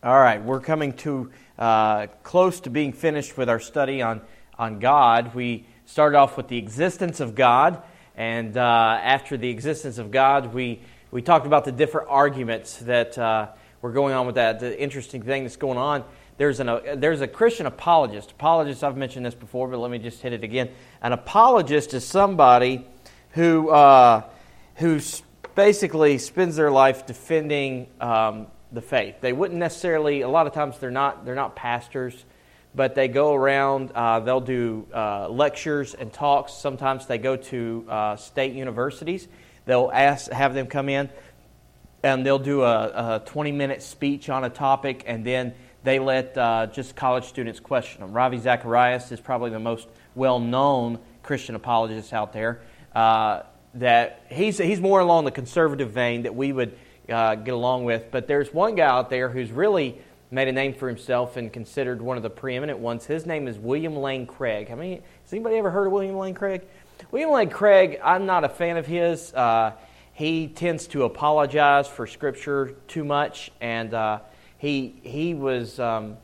All right, we're coming to uh, close to being finished with our study on, on God. We started off with the existence of God, and uh, after the existence of God, we, we talked about the different arguments that uh, were going on with that. The interesting thing that's going on there's, an, uh, there's a Christian apologist. Apologist, I've mentioned this before, but let me just hit it again. An apologist is somebody who, uh, who basically spends their life defending um, the faith. They wouldn't necessarily. A lot of times they're not. They're not pastors, but they go around. Uh, they'll do uh, lectures and talks. Sometimes they go to uh, state universities. They'll ask, have them come in, and they'll do a, a 20 minute speech on a topic, and then they let uh, just college students question them. Ravi Zacharias is probably the most well known Christian apologist out there. Uh, that he's he's more along the conservative vein that we would uh, get along with. But there's one guy out there who's really made a name for himself and considered one of the preeminent ones. His name is William Lane Craig. I mean, has anybody ever heard of William Lane Craig? William Lane Craig, I'm not a fan of his. Uh, he tends to apologize for Scripture too much, and uh, he he was um,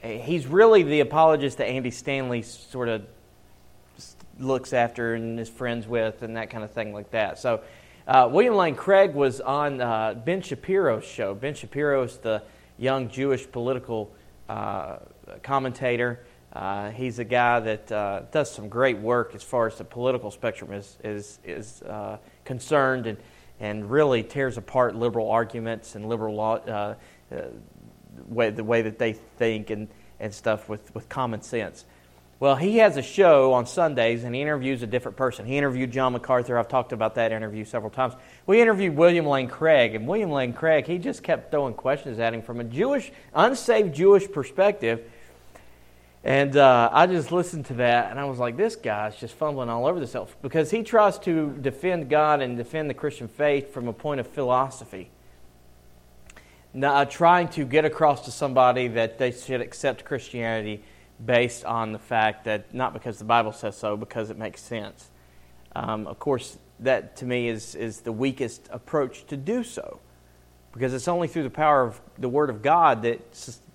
he's really the apologist that Andy Stanley sort of looks after and is friends with, and that kind of thing like that. So uh, William Lane Craig was on uh, Ben Shapiro's show. Ben Shapiro is the young Jewish political uh, commentator. Uh, he's a guy that uh, does some great work as far as the political spectrum is, is, is uh, concerned and, and really tears apart liberal arguments and liberal law, way, the way that they think and, and stuff with, with common sense. Well, he has a show on Sundays and he interviews a different person. He interviewed John MacArthur. I've talked about that interview several times. We interviewed William Lane Craig, and William Lane Craig, he just kept throwing questions at him from a Jewish, unsaved Jewish perspective. And uh, I just listened to that and I was like, this guy's just fumbling all over himself because he tries to defend God and defend the Christian faith from a point of philosophy. Now, uh, trying to get across to somebody that they should accept Christianity based on the fact that not because the Bible says so, because it makes sense. Um, of course, that to me is, is the weakest approach to do so, because it's only through the power of the Word of God that,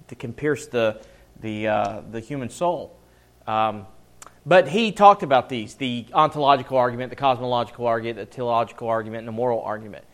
that can pierce the, the, uh, the human soul. Um, but he talked about these the ontological argument, the cosmological argument, the teleological argument, and the moral argument.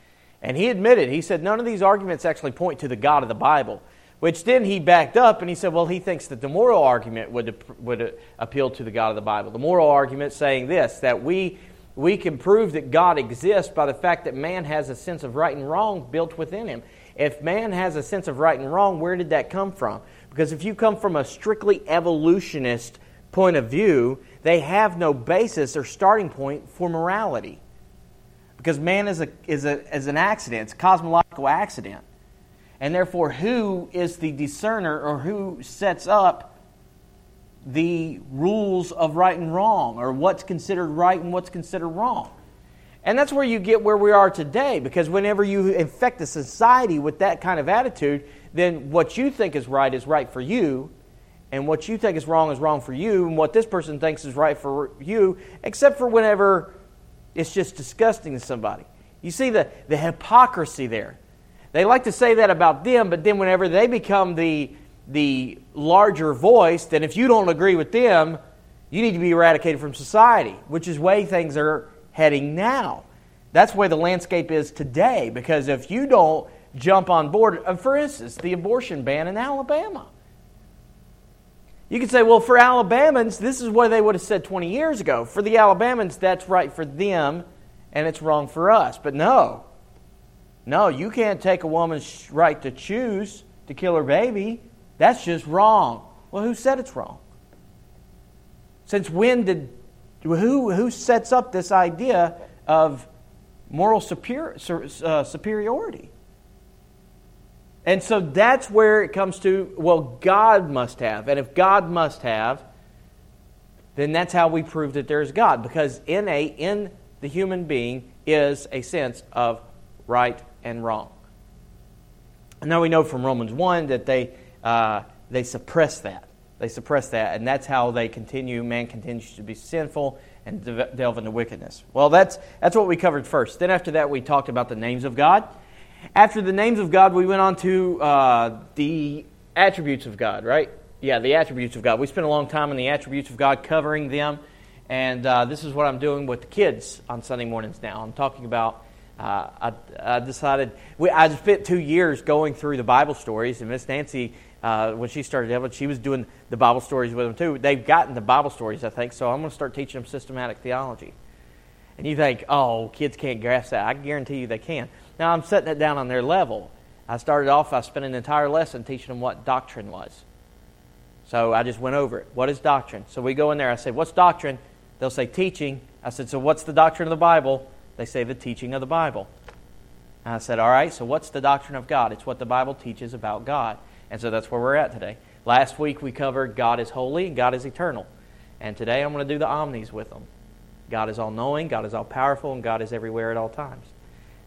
And he admitted, he said, none of these arguments actually point to the God of the Bible. Which then he backed up and he said, well, he thinks that the moral argument would, would appeal to the God of the Bible. The moral argument saying this that we, we can prove that God exists by the fact that man has a sense of right and wrong built within him. If man has a sense of right and wrong, where did that come from? Because if you come from a strictly evolutionist point of view, they have no basis or starting point for morality. Because man is, a, is, a, is an accident, it's a cosmological accident. And therefore, who is the discerner or who sets up the rules of right and wrong or what's considered right and what's considered wrong? And that's where you get where we are today because whenever you infect a society with that kind of attitude, then what you think is right is right for you, and what you think is wrong is wrong for you, and what this person thinks is right for you, except for whenever it's just disgusting to somebody. You see the, the hypocrisy there. They like to say that about them, but then whenever they become the, the larger voice, then if you don't agree with them, you need to be eradicated from society, which is way things are heading now. That's where the landscape is today, because if you don't jump on board, uh, for instance, the abortion ban in Alabama. You could say, well, for Alabamans, this is what they would have said 20 years ago. For the Alabamans, that's right for them, and it's wrong for us. But no, no, you can't take a woman's right to choose to kill her baby. That's just wrong. Well, who said it's wrong? Since when did who who sets up this idea of moral uh, superiority? And so that's where it comes to well, God must have, and if God must have, then that's how we prove that there is God, because in a in the human being is a sense of right and wrong. And now we know from Romans 1 that they, uh, they suppress that. They suppress that, and that's how they continue, man continues to be sinful and delve into wickedness. Well, that's, that's what we covered first. Then after that, we talked about the names of God. After the names of God, we went on to uh, the attributes of God, right? Yeah, the attributes of God. We spent a long time on the attributes of God, covering them. And uh, this is what I'm doing with the kids on Sunday mornings now. I'm talking about, uh, I, I, decided, we, I spent two years going through the Bible stories, and Miss Nancy, uh, when she started Evelyn, she was doing the Bible stories with them too. They've gotten the Bible stories, I think, so I'm going to start teaching them systematic theology. And you think, oh, kids can't grasp that. I guarantee you they can. Now, I'm setting it down on their level. I started off, I spent an entire lesson teaching them what doctrine was. So I just went over it. What is doctrine? So we go in there. I say, What's doctrine? They'll say, Teaching. I said, So what's the doctrine of the Bible? They say, The teaching of the Bible. And I said, All right, so what's the doctrine of God? It's what the Bible teaches about God. And so that's where we're at today. Last week we covered God is holy and God is eternal. And today I'm going to do the omnis with them. God is all knowing, God is all powerful, and God is everywhere at all times.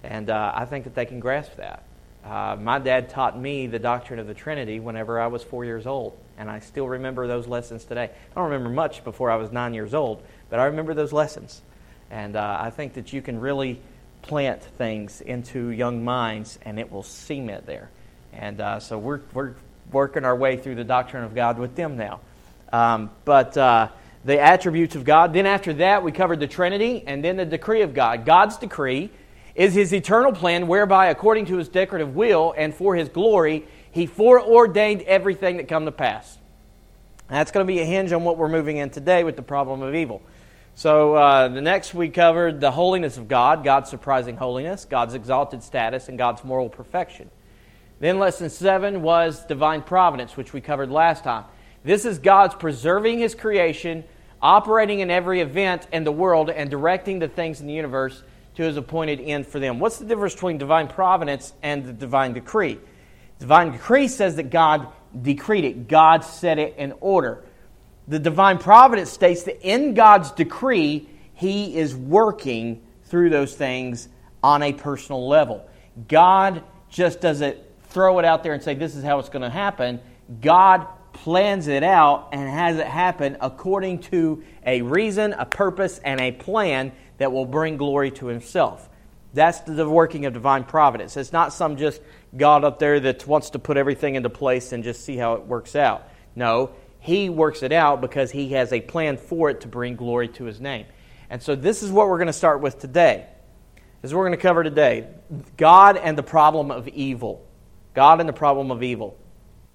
And uh, I think that they can grasp that. Uh, my dad taught me the doctrine of the Trinity whenever I was four years old, and I still remember those lessons today. I don't remember much before I was nine years old, but I remember those lessons. And uh, I think that you can really plant things into young minds, and it will cement there. And uh, so we're, we're working our way through the doctrine of God with them now. Um, but uh, the attributes of God. Then after that, we covered the Trinity, and then the decree of God. God's decree is his eternal plan whereby, according to his decretive will and for his glory, he foreordained everything that come to pass. that's going to be a hinge on what we're moving in today with the problem of evil. So, uh, the next we covered the holiness of God, God's surprising holiness, God's exalted status, and God's moral perfection. Then, lesson seven was divine providence, which we covered last time. This is God's preserving his creation, operating in every event in the world, and directing the things in the universe to his appointed end for them. What's the difference between divine providence and the divine decree? Divine decree says that God decreed it, God set it in order. The divine providence states that in God's decree, he is working through those things on a personal level. God just doesn't throw it out there and say, This is how it's going to happen. God plans it out and has it happen according to a reason, a purpose, and a plan that will bring glory to himself. That's the working of divine providence. It's not some just God up there that wants to put everything into place and just see how it works out. No, he works it out because he has a plan for it to bring glory to his name. And so this is what we're going to start with today. This is what we're going to cover today. God and the problem of evil. God and the problem of evil.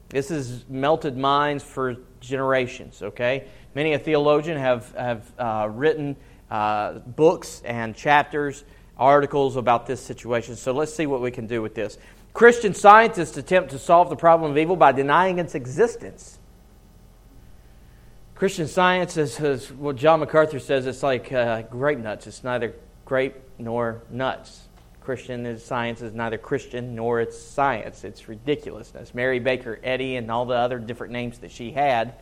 This has melted minds for generations, okay? Many a theologian have, have uh, written uh, books and chapters, articles about this situation. So let's see what we can do with this. Christian scientists attempt to solve the problem of evil by denying its existence. Christian science is, is what John MacArthur says it's like uh, grape nuts. It's neither grape nor nuts. Christian is, science is neither Christian nor it's science. It's ridiculousness. Mary Baker Eddy and all the other different names that she had,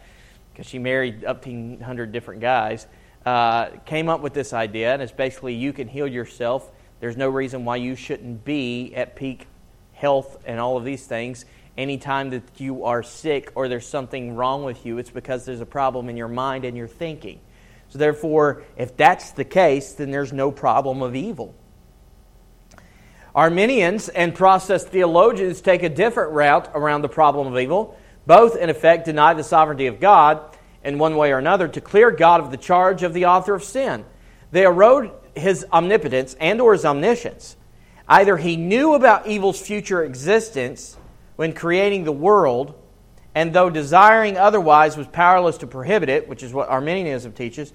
because she married up to 100 different guys, uh, came up with this idea, and it's basically you can heal yourself. There's no reason why you shouldn't be at peak health and all of these things. Anytime that you are sick or there's something wrong with you, it's because there's a problem in your mind and your thinking. So, therefore, if that's the case, then there's no problem of evil. Arminians and process theologians take a different route around the problem of evil. Both, in effect, deny the sovereignty of God in one way or another to clear God of the charge of the author of sin. They erode his omnipotence and or his omniscience. Either he knew about evil's future existence when creating the world, and though desiring otherwise was powerless to prohibit it, which is what Arminianism teaches,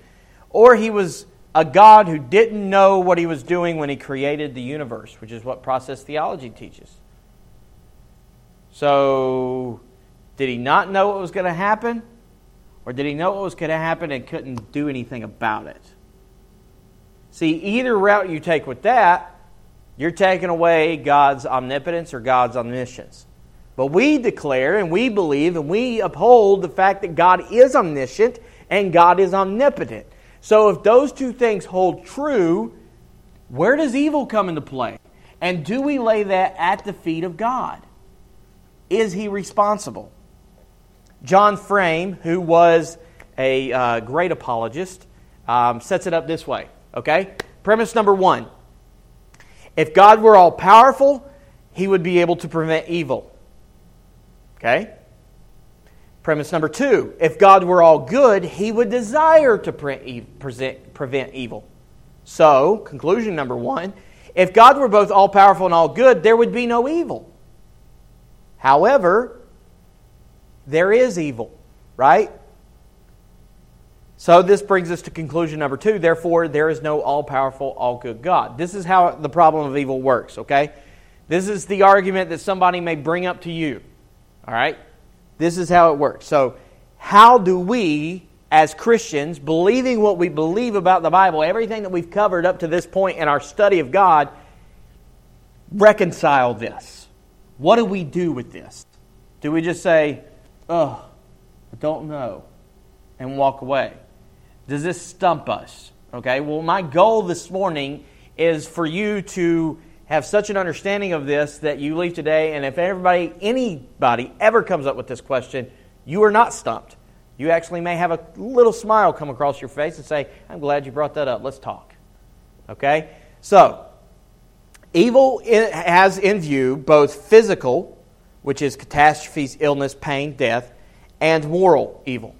or he was a God who didn't know what he was doing when he created the universe, which is what process theology teaches. So, did he not know what was going to happen? Or did he know what was going to happen and couldn't do anything about it? See, either route you take with that, you're taking away God's omnipotence or God's omniscience. But we declare and we believe and we uphold the fact that God is omniscient and God is omnipotent. So if those two things hold true, where does evil come into play? And do we lay that at the feet of God? Is he responsible? John Frame, who was a uh, great apologist, um, sets it up this way. Okay? Premise number one If God were all powerful, he would be able to prevent evil. Okay? Premise number two if God were all good, he would desire to prevent evil. So, conclusion number one if God were both all powerful and all good, there would be no evil. However, there is evil, right? So this brings us to conclusion number two. Therefore, there is no all powerful, all good God. This is how the problem of evil works, okay? This is the argument that somebody may bring up to you, all right? This is how it works. So, how do we, as Christians, believing what we believe about the Bible, everything that we've covered up to this point in our study of God, reconcile this? What do we do with this? Do we just say, oh, I don't know, and walk away? Does this stump us? Okay, well, my goal this morning is for you to have such an understanding of this that you leave today, and if everybody, anybody ever comes up with this question, you are not stumped. You actually may have a little smile come across your face and say, I'm glad you brought that up. Let's talk. Okay? So, evil has in view both physical, which is catastrophes, illness, pain, death, and moral evil.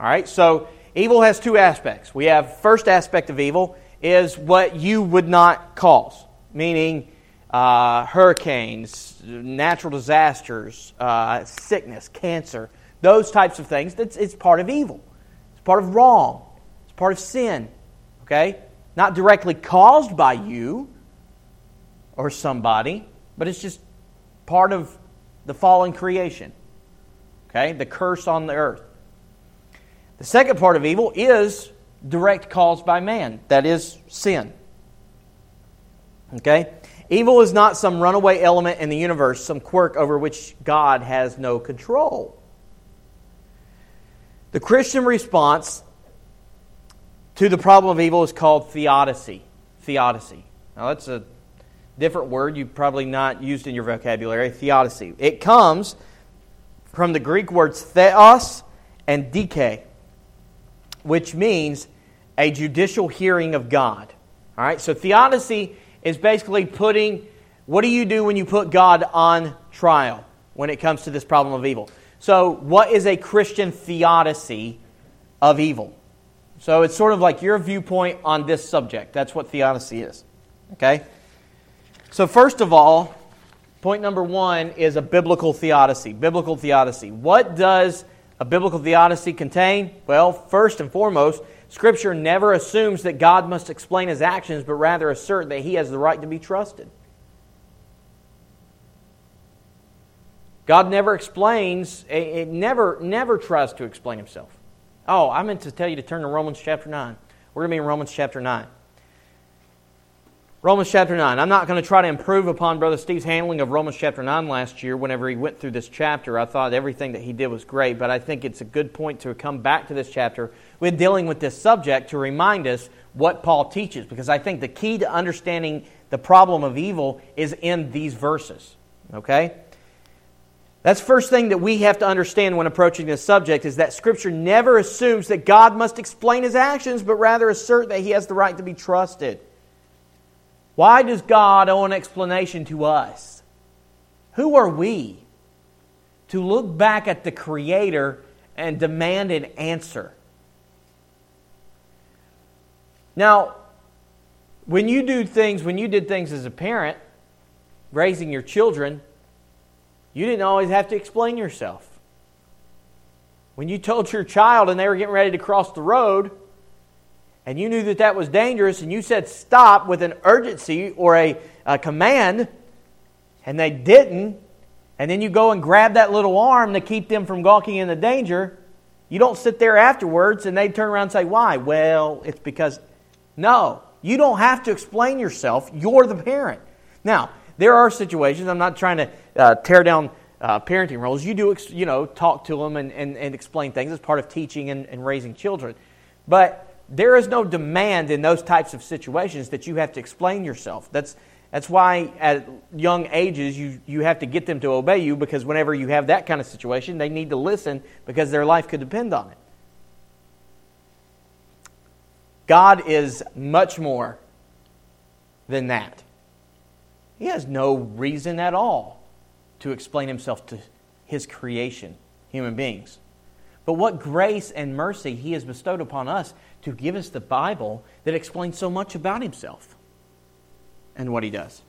All right? So, evil has two aspects. We have first aspect of evil is what you would not cause meaning uh, hurricanes, natural disasters, uh, sickness, cancer, those types of things. It's, it's part of evil. It's part of wrong. It's part of sin. Okay? Not directly caused by you or somebody, but it's just part of the fallen creation. Okay? The curse on the earth. The second part of evil is direct caused by man. That is sin. Okay? Evil is not some runaway element in the universe, some quirk over which God has no control. The Christian response to the problem of evil is called theodicy. Theodicy. Now, that's a different word you've probably not used in your vocabulary. Theodicy. It comes from the Greek words theos and dike, which means a judicial hearing of God. All right, so theodicy is basically putting what do you do when you put God on trial when it comes to this problem of evil? So, what is a Christian theodicy of evil? So, it's sort of like your viewpoint on this subject. That's what theodicy is. Okay? So, first of all, point number one is a biblical theodicy. Biblical theodicy. What does a biblical theodicy contain? Well, first and foremost, Scripture never assumes that God must explain his actions, but rather assert that he has the right to be trusted. God never explains, it never, never tries to explain himself. Oh, I meant to tell you to turn to Romans chapter 9. We're going to be in Romans chapter 9. Romans chapter 9. I'm not going to try to improve upon Brother Steve's handling of Romans chapter 9 last year whenever he went through this chapter. I thought everything that he did was great, but I think it's a good point to come back to this chapter with dealing with this subject to remind us what Paul teaches, because I think the key to understanding the problem of evil is in these verses. Okay? That's first thing that we have to understand when approaching this subject is that Scripture never assumes that God must explain his actions, but rather assert that he has the right to be trusted. Why does God owe an explanation to us? Who are we to look back at the Creator and demand an answer? Now, when you do things, when you did things as a parent, raising your children, you didn't always have to explain yourself. When you told your child and they were getting ready to cross the road, and you knew that that was dangerous, and you said stop with an urgency or a, a command, and they didn't, and then you go and grab that little arm to keep them from gawking in the danger, you don't sit there afterwards and they turn around and say, Why? Well, it's because. No, you don't have to explain yourself. You're the parent. Now, there are situations, I'm not trying to uh, tear down uh, parenting roles. You do, you know, talk to them and, and, and explain things as part of teaching and, and raising children. But there is no demand in those types of situations that you have to explain yourself. That's, that's why at young ages you, you have to get them to obey you because whenever you have that kind of situation, they need to listen because their life could depend on it. God is much more than that. He has no reason at all to explain himself to his creation, human beings. But what grace and mercy he has bestowed upon us to give us the Bible that explains so much about himself and what he does.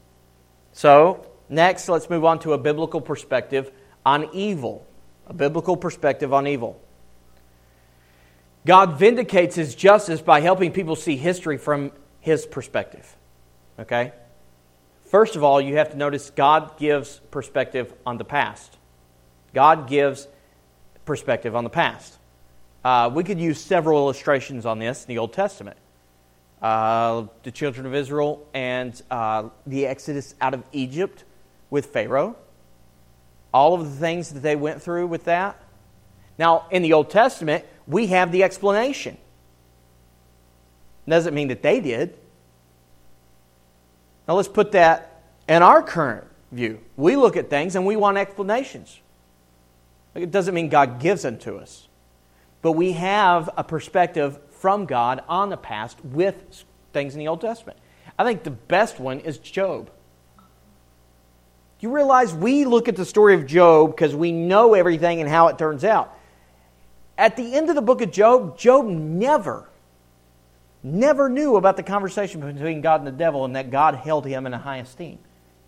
So, next, let's move on to a biblical perspective on evil. A biblical perspective on evil. God vindicates his justice by helping people see history from his perspective. Okay? First of all, you have to notice God gives perspective on the past. God gives perspective on the past. Uh, we could use several illustrations on this in the Old Testament. Uh, the children of Israel and uh, the exodus out of Egypt with Pharaoh. All of the things that they went through with that. Now, in the Old Testament, we have the explanation. Doesn't mean that they did. Now, let's put that in our current view. We look at things and we want explanations. It doesn't mean God gives them to us. But we have a perspective from God on the past with things in the Old Testament. I think the best one is Job. You realize we look at the story of Job because we know everything and how it turns out. At the end of the book of Job, Job never, never knew about the conversation between God and the devil and that God held him in a high esteem.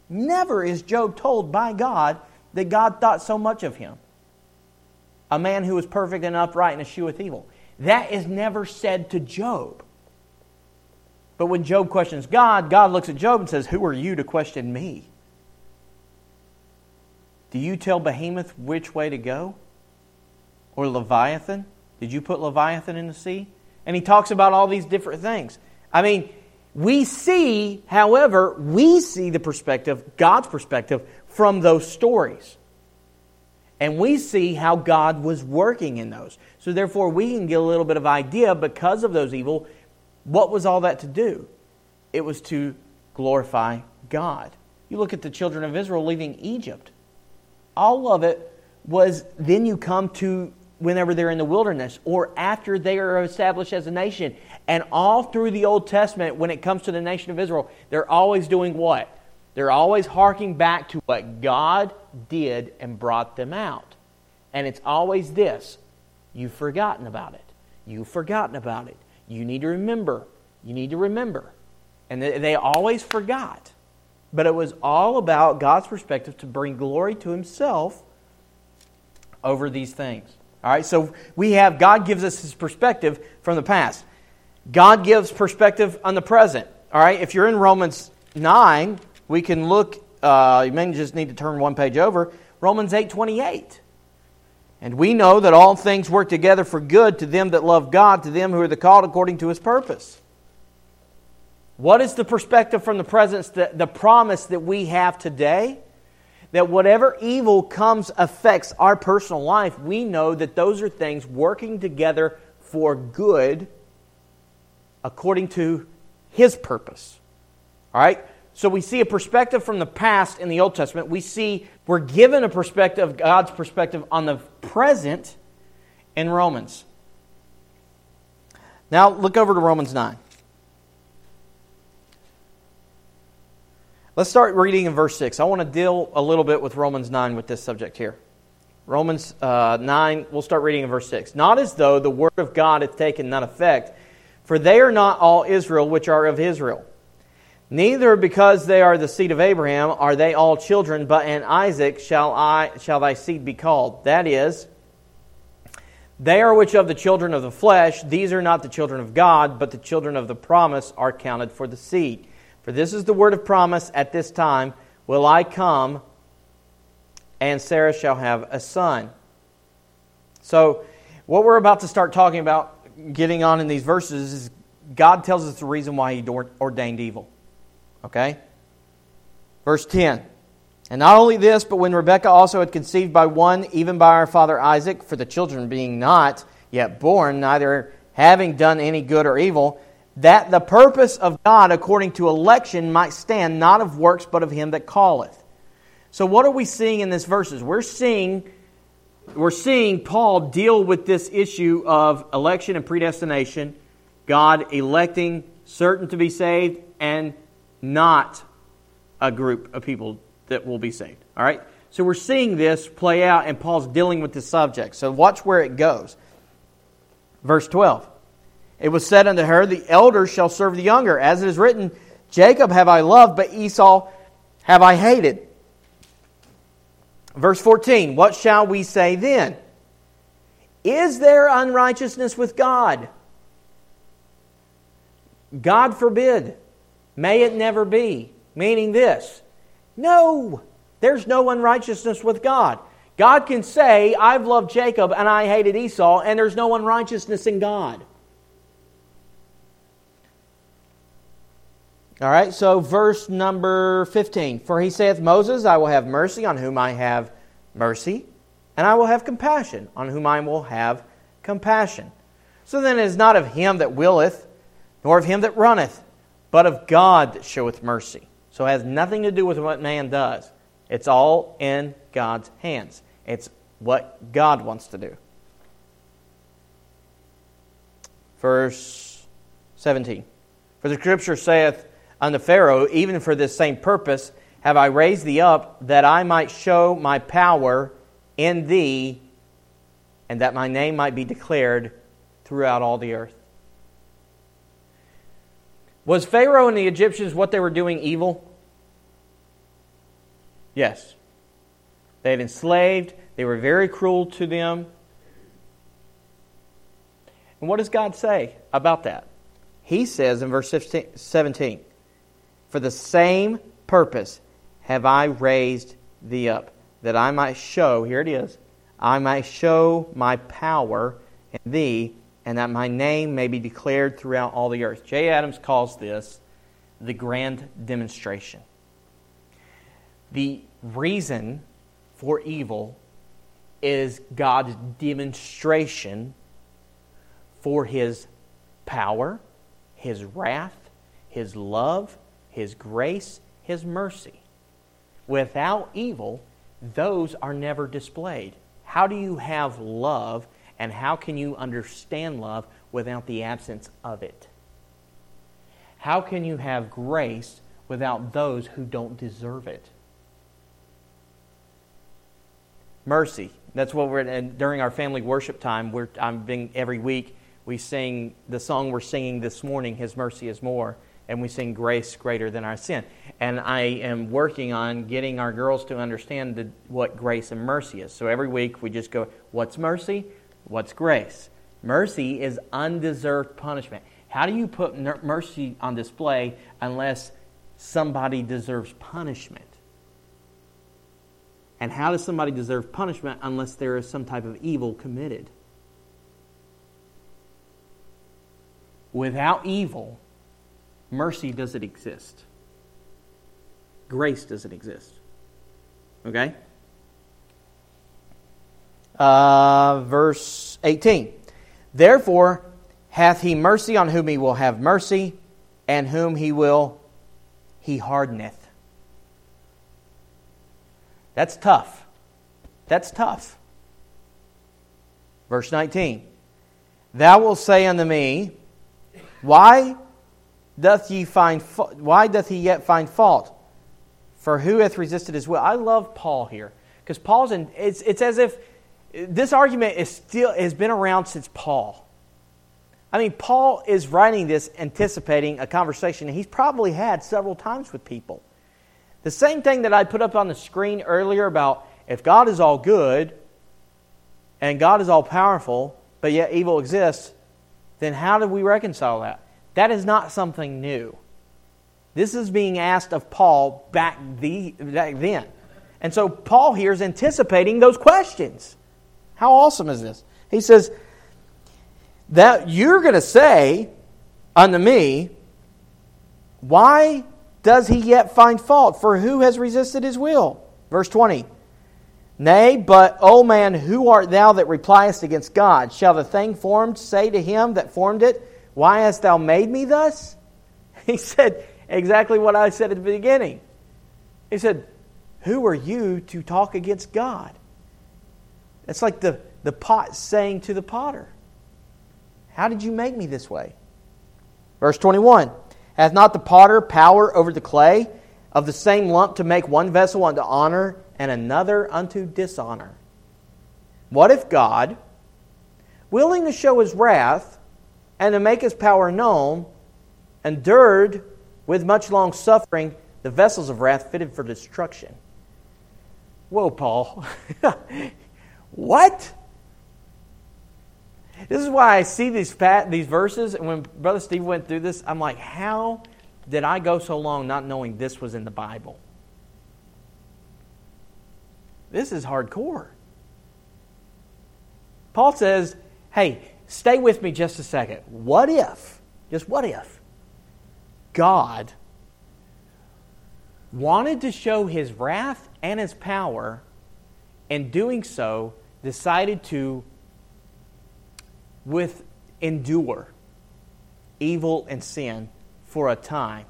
Never is Job told by God that God thought so much of him a man who was perfect and upright and escheweth evil. That is never said to Job. But when Job questions God, God looks at Job and says, Who are you to question me? Do you tell Behemoth which way to go? Or Leviathan? Did you put Leviathan in the sea? And he talks about all these different things. I mean, we see, however, we see the perspective, God's perspective, from those stories. And we see how God was working in those. So therefore, we can get a little bit of idea because of those evil. What was all that to do? It was to glorify God. You look at the children of Israel leaving Egypt. All of it was then you come to whenever they're in the wilderness or after they are established as a nation. And all through the Old Testament, when it comes to the nation of Israel, they're always doing what? They're always harking back to what God did and brought them out. And it's always this you've forgotten about it. You've forgotten about it. You need to remember. You need to remember. And they always forgot. But it was all about God's perspective to bring glory to Himself over these things. All right, so we have God gives us His perspective from the past. God gives perspective on the present. All right, if you're in Romans 9, we can look, uh, you may just need to turn one page over, Romans 8 28. And we know that all things work together for good to them that love God, to them who are the called according to his purpose. What is the perspective from the presence, the, the promise that we have today? That whatever evil comes affects our personal life, we know that those are things working together for good according to his purpose. All right? So we see a perspective from the past in the Old Testament. We see we're given a perspective, God's perspective on the present in Romans. Now look over to Romans 9. Let's start reading in verse 6. I want to deal a little bit with Romans 9 with this subject here. Romans uh, 9, we'll start reading in verse 6. Not as though the word of God hath taken none effect, for they are not all Israel which are of Israel. Neither because they are the seed of Abraham are they all children, but in Isaac shall I shall thy seed be called. That is, they are which of the children of the flesh, these are not the children of God, but the children of the promise are counted for the seed. For this is the word of promise at this time will I come, and Sarah shall have a son. So, what we're about to start talking about, getting on in these verses, is God tells us the reason why He ordained evil. Okay? Verse 10. And not only this, but when Rebekah also had conceived by one, even by our father Isaac, for the children being not yet born, neither having done any good or evil, that the purpose of God according to election might stand, not of works, but of him that calleth. So what are we seeing in these verses? We're seeing we're seeing Paul deal with this issue of election and predestination, God electing certain to be saved and not a group of people that will be saved. All right? So we're seeing this play out, and Paul's dealing with this subject. So watch where it goes. Verse 12 It was said unto her, The elder shall serve the younger. As it is written, Jacob have I loved, but Esau have I hated. Verse 14 What shall we say then? Is there unrighteousness with God? God forbid. May it never be. Meaning this no, there's no unrighteousness with God. God can say, I've loved Jacob and I hated Esau, and there's no unrighteousness in God. All right, so verse number 15. For he saith, Moses, I will have mercy on whom I have mercy, and I will have compassion on whom I will have compassion. So then it is not of him that willeth, nor of him that runneth, but of God that showeth mercy. So it has nothing to do with what man does. It's all in God's hands. It's what God wants to do. Verse 17. For the scripture saith unto Pharaoh, Even for this same purpose have I raised thee up, that I might show my power in thee, and that my name might be declared throughout all the earth. Was Pharaoh and the Egyptians what they were doing evil? Yes. They had enslaved, they were very cruel to them. And what does God say about that? He says in verse 17, For the same purpose have I raised thee up, that I might show, here it is, I might show my power in thee, and that my name may be declared throughout all the earth. Jay Adams calls this the grand demonstration. The reason for evil is God's demonstration for his power, his wrath, his love, his grace, his mercy. Without evil, those are never displayed. How do you have love and how can you understand love without the absence of it? How can you have grace without those who don't deserve it? Mercy. That's what we're and during our family worship time. We're I'm being every week we sing the song we're singing this morning. His mercy is more and we sing grace greater than our sin. And I am working on getting our girls to understand the, what grace and mercy is. So every week we just go, What's mercy? What's grace? Mercy is undeserved punishment. How do you put mercy on display unless somebody deserves punishment? And how does somebody deserve punishment unless there is some type of evil committed? Without evil, mercy doesn't exist. Grace doesn't exist. Okay? Uh, verse 18. Therefore, hath he mercy on whom he will have mercy, and whom he will, he hardeneth. That's tough. That's tough. Verse 19. Thou wilt say unto me, Why doth ye find why doth he yet find fault? For who hath resisted his will? I love Paul here because Paul's in. It's, it's as if this argument is still has been around since Paul. I mean, Paul is writing this anticipating a conversation he's probably had several times with people. The same thing that I put up on the screen earlier about if God is all good and God is all powerful, but yet evil exists, then how do we reconcile that? That is not something new. This is being asked of Paul back, the, back then. And so Paul here is anticipating those questions. How awesome is this? He says, That you're going to say unto me, Why does he yet find fault? For who has resisted his will? Verse 20. Nay, but, O man, who art thou that repliest against God? Shall the thing formed say to him that formed it, why hast thou made me thus? He said exactly what I said at the beginning. He said, Who are you to talk against God? It's like the, the pot saying to the potter, How did you make me this way? Verse 21 Hath not the potter power over the clay of the same lump to make one vessel unto honor and another unto dishonor? What if God, willing to show his wrath and to make his power known, endured with much long suffering the vessels of wrath fitted for destruction? Whoa, Paul. what? This is why I see these, these verses, and when Brother Steve went through this, I'm like, how did I go so long not knowing this was in the Bible? This is hardcore. Paul says, hey, stay with me just a second. What if, just what if, God wanted to show his wrath and his power, and doing so, decided to with endure evil and sin for a time.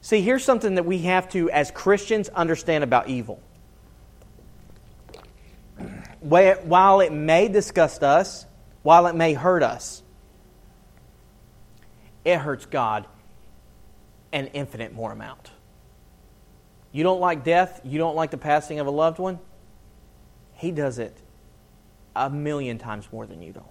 See, here's something that we have to, as Christians, understand about evil. While it may disgust us, while it may hurt us, it hurts God an infinite more amount. You don't like death, you don't like the passing of a loved one, He does it a million times more than you do.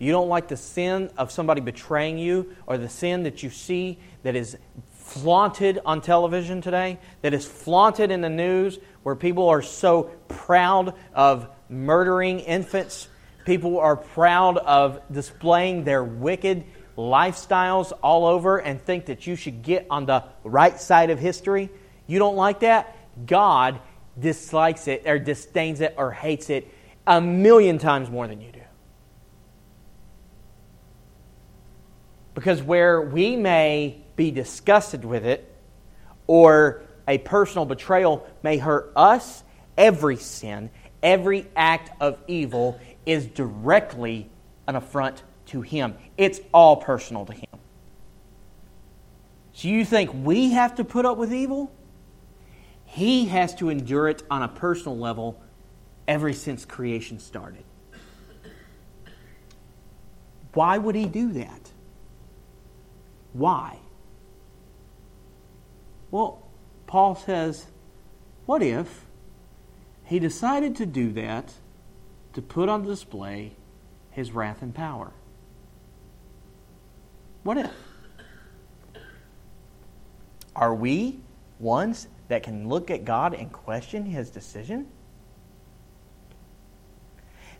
You don't like the sin of somebody betraying you or the sin that you see that is flaunted on television today, that is flaunted in the news, where people are so proud of murdering infants. People are proud of displaying their wicked lifestyles all over and think that you should get on the right side of history. You don't like that? God dislikes it or disdains it or hates it a million times more than you do. Because where we may be disgusted with it or a personal betrayal may hurt us, every sin, every act of evil is directly an affront to Him. It's all personal to Him. So you think we have to put up with evil? He has to endure it on a personal level ever since creation started. Why would he do that? Why? Well, Paul says, what if he decided to do that to put on display his wrath and power? What if? Are we ones that can look at God and question his decision?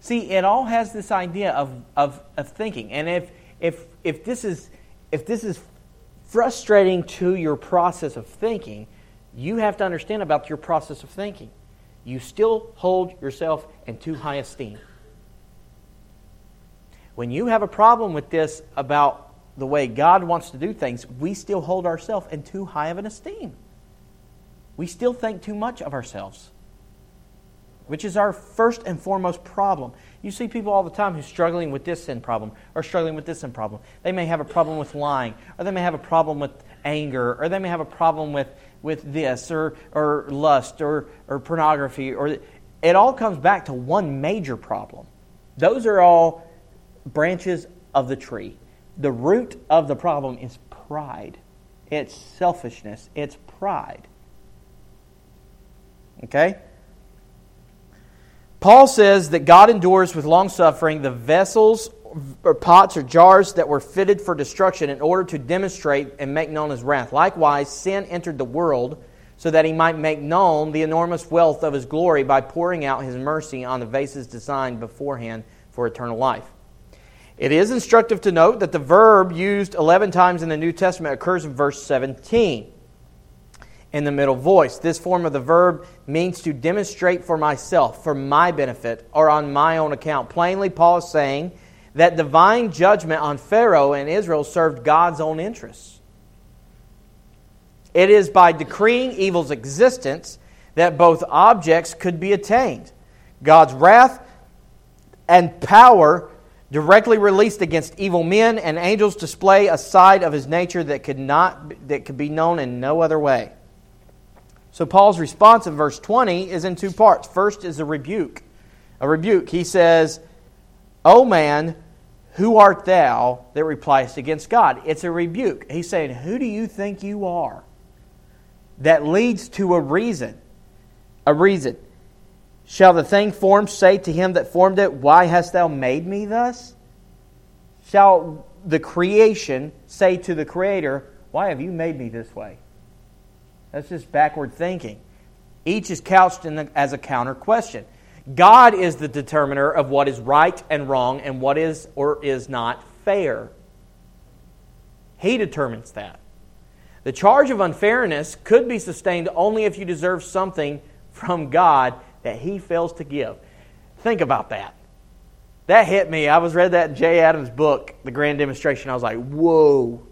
See, it all has this idea of, of, of thinking. And if, if, if, this is, if this is frustrating to your process of thinking, you have to understand about your process of thinking. You still hold yourself in too high esteem. When you have a problem with this about the way God wants to do things, we still hold ourselves in too high of an esteem. We still think too much of ourselves which is our first and foremost problem. You see people all the time who's struggling with this sin problem or struggling with this sin problem. They may have a problem with lying, or they may have a problem with anger, or they may have a problem with, with this, or, or lust, or, or pornography. Or it all comes back to one major problem. Those are all branches of the tree. The root of the problem is pride. It's selfishness. It's pride. Okay? Paul says that God endures with long suffering the vessels or pots or jars that were fitted for destruction in order to demonstrate and make known his wrath. Likewise, sin entered the world so that he might make known the enormous wealth of his glory by pouring out his mercy on the vases designed beforehand for eternal life. It is instructive to note that the verb used 11 times in the New Testament occurs in verse 17 in the middle voice. This form of the verb means to demonstrate for myself, for my benefit, or on my own account. Plainly, Paul is saying that divine judgment on Pharaoh and Israel served God's own interests. It is by decreeing evil's existence that both objects could be attained. God's wrath and power directly released against evil men and angels display a side of his nature that could not that could be known in no other way. So Paul's response in verse 20 is in two parts. First is a rebuke. A rebuke. He says, O man, Who art thou that repliest against God? It's a rebuke. He's saying, Who do you think you are? That leads to a reason. A reason. Shall the thing formed say to him that formed it, Why hast thou made me thus? Shall the creation say to the Creator, Why have you made me this way? That's just backward thinking. Each is couched the, as a counter question. God is the determiner of what is right and wrong and what is or is not fair. He determines that. The charge of unfairness could be sustained only if you deserve something from God that He fails to give. Think about that. That hit me. I was read that in Jay Adams' book, The Grand Demonstration. I was like, whoa.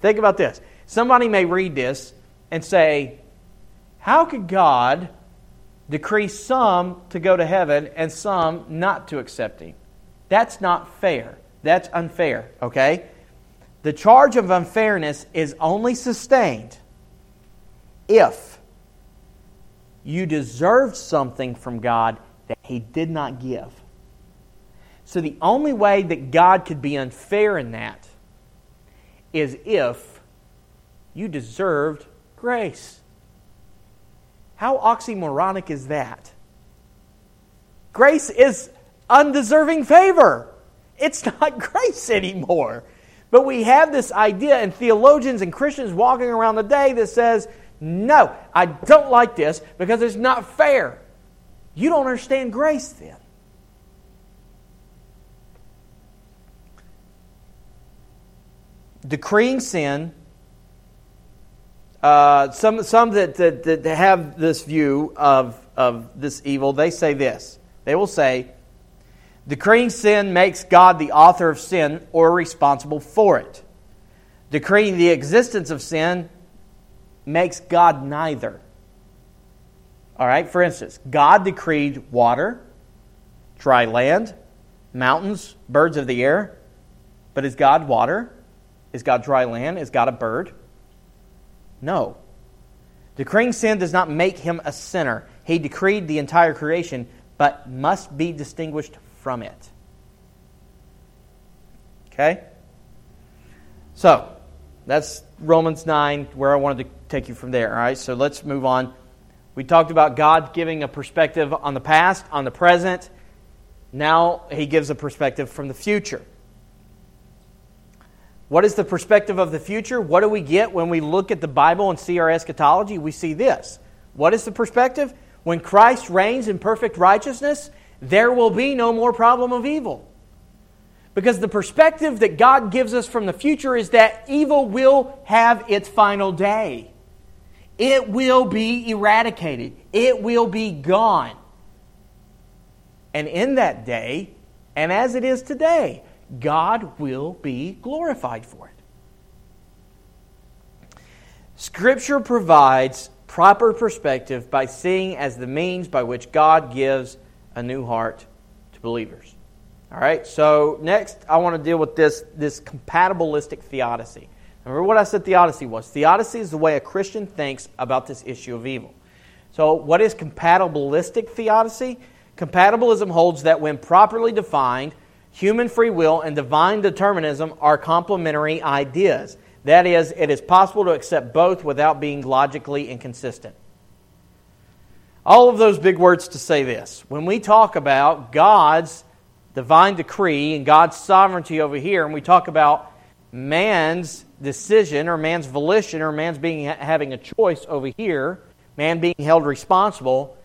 Think about this. Somebody may read this and say, How could God decree some to go to heaven and some not to accept Him? That's not fair. That's unfair, okay? The charge of unfairness is only sustained if you deserved something from God that He did not give. So the only way that God could be unfair in that is if you deserved grace. How oxymoronic is that? Grace is undeserving favor. It's not grace anymore. But we have this idea, and theologians and Christians walking around the day that says, no, I don't like this because it's not fair. You don't understand grace then. decreeing sin. Uh, some some that, that, that have this view of, of this evil, they say this. They will say, decreeing sin makes God the author of sin or responsible for it. Decreeing the existence of sin makes God neither. All right, for instance, God decreed water, dry land, mountains, birds of the air, but is God water? Is God dry land? Is God a bird? No. Decreeing sin does not make him a sinner. He decreed the entire creation, but must be distinguished from it. Okay? So, that's Romans 9, where I wanted to take you from there. All right, so let's move on. We talked about God giving a perspective on the past, on the present. Now he gives a perspective from the future. What is the perspective of the future? What do we get when we look at the Bible and see our eschatology? We see this. What is the perspective? When Christ reigns in perfect righteousness, there will be no more problem of evil. Because the perspective that God gives us from the future is that evil will have its final day. It will be eradicated, it will be gone. And in that day, and as it is today, God will be glorified for it. Scripture provides proper perspective by seeing as the means by which God gives a new heart to believers. All right, so next I want to deal with this, this compatibilistic theodicy. Remember what I said theodicy was? Theodicy is the way a Christian thinks about this issue of evil. So, what is compatibilistic theodicy? Compatibilism holds that when properly defined, human free will and divine determinism are complementary ideas. That is, it is possible to accept both without being logically inconsistent. All of those big words to say this. When we talk about God's divine decree and God's sovereignty over here, and we talk about man's decision or man's volition or man's being having a choice over here, man being held responsible,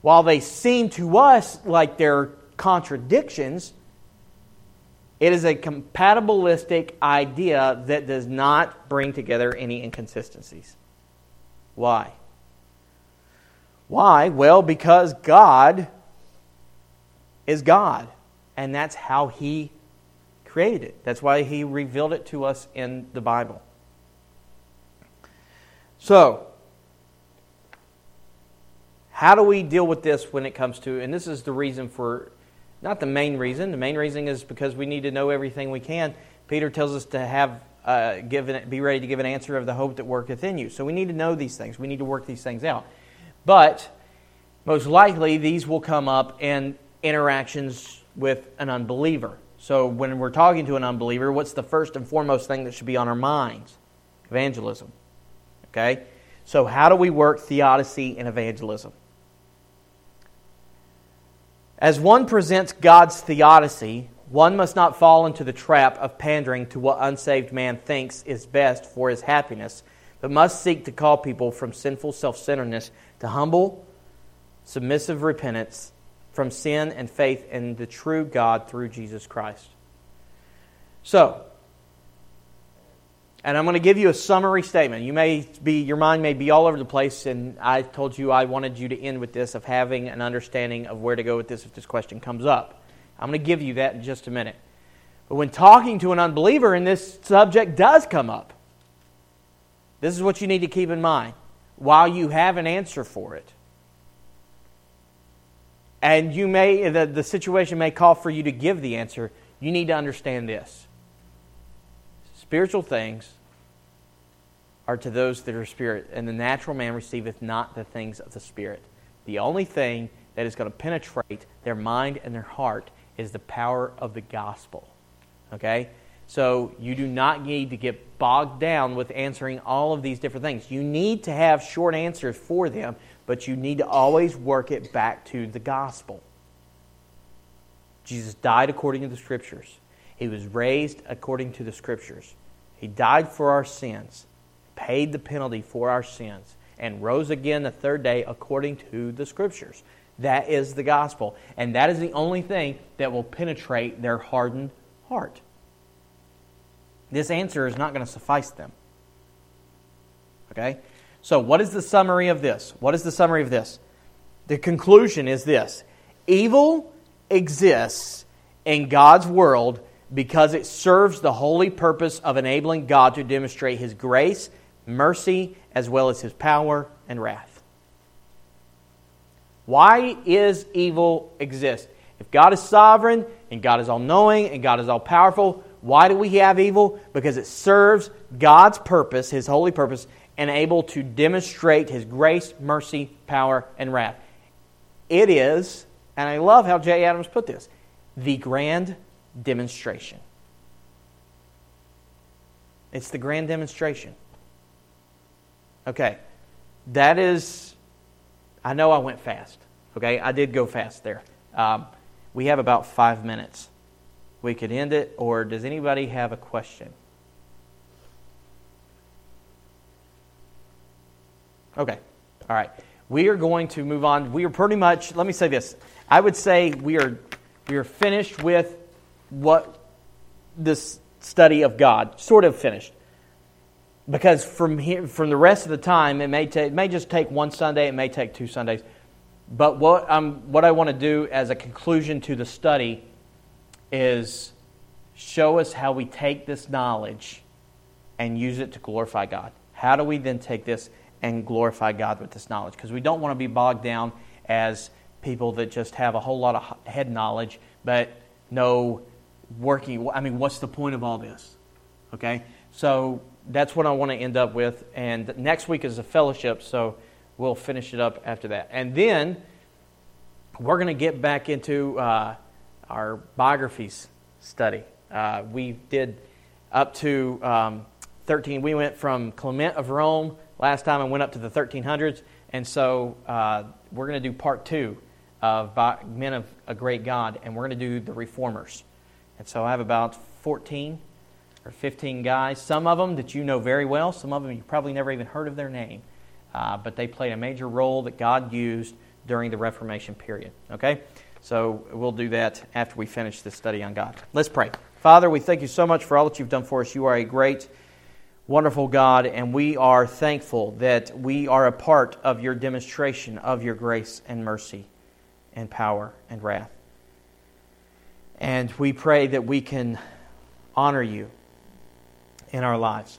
while they seem to us like they're contradictions, it is a compatibilistic idea that does not bring together any inconsistencies. Why? Why? Well, because God is God, and that's how He created it. That's why He revealed it to us in the Bible. So, how do we deal with this when it comes to, and this is the reason for not the main reason. The main reason is because we need to know everything we can. Peter tells us to have uh, given, be ready to give an answer of the hope that worketh in you. So we need to know these things. We need to work these things out. But most likely, these will come up in interactions with an unbeliever. So when we're talking to an unbeliever, what's the first and foremost thing that should be on our minds? Evangelism. Okay? So how do we work theodicy and evangelism? As one presents God's theodicy, one must not fall into the trap of pandering to what unsaved man thinks is best for his happiness, but must seek to call people from sinful self centeredness to humble, submissive repentance from sin and faith in the true God through Jesus Christ. So, and I'm going to give you a summary statement. You may be, your mind may be all over the place, and I told you I wanted you to end with this of having an understanding of where to go with this if this question comes up. I'm going to give you that in just a minute. But when talking to an unbeliever, and this subject does come up, this is what you need to keep in mind while you have an answer for it. And you may, the, the situation may call for you to give the answer. You need to understand this. Spiritual things are to those that are spirit, and the natural man receiveth not the things of the spirit. The only thing that is going to penetrate their mind and their heart is the power of the gospel. Okay? So you do not need to get bogged down with answering all of these different things. You need to have short answers for them, but you need to always work it back to the gospel. Jesus died according to the scriptures. He was raised according to the scriptures. He died for our sins, paid the penalty for our sins, and rose again the third day according to the scriptures. That is the gospel. And that is the only thing that will penetrate their hardened heart. This answer is not going to suffice them. Okay? So, what is the summary of this? What is the summary of this? The conclusion is this evil exists in God's world because it serves the holy purpose of enabling God to demonstrate His grace, mercy, as well as His power and wrath. Why is evil exist? If God is sovereign and God is all knowing and God is all powerful, why do we have evil? Because it serves God's purpose, His holy purpose, and able to demonstrate His grace, mercy, power, and wrath. It is, and I love how Jay Adams put this, the grand demonstration. It's the grand demonstration. Okay, that is I know I went fast. Okay, I did go fast there. Um, we have about five minutes. We could end it, or does anybody have a question? Okay, all right. We are going to move on. We are pretty much. Let me say this. I would say we are we are finished with what this study of God sort of finished because from here, from the rest of the time, it may, take, it may just take one Sunday, it may take two Sundays. But what, I'm, what I want to do as a conclusion to the study is show us how we take this knowledge and use it to glorify God. How do we then take this and glorify God with this knowledge? Because we don't want to be bogged down as people that just have a whole lot of head knowledge, but no working. I mean, what's the point of all this? Okay? So that's what I want to end up with. And next week is a fellowship, so we'll finish it up after that. And then we're going to get back into uh, our biographies study. Uh, we did up to um, 13. We went from Clement of Rome last time and went up to the 1300s. And so uh, we're going to do part two of Men of a Great God, and we're going to do the Reformers. And so I have about 14 or 15 guys, some of them that you know very well, some of them you probably never even heard of their name, uh, but they played a major role that God used during the Reformation period. Okay? So we'll do that after we finish this study on God. Let's pray. Father, we thank you so much for all that you've done for us. You are a great, wonderful God, and we are thankful that we are a part of your demonstration of your grace and mercy and power and wrath. And we pray that we can honor you in our lives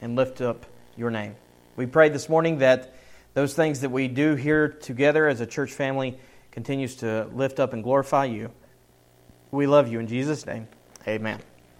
and lift up your name. We pray this morning that those things that we do here together as a church family continues to lift up and glorify you. We love you in Jesus' name. Amen.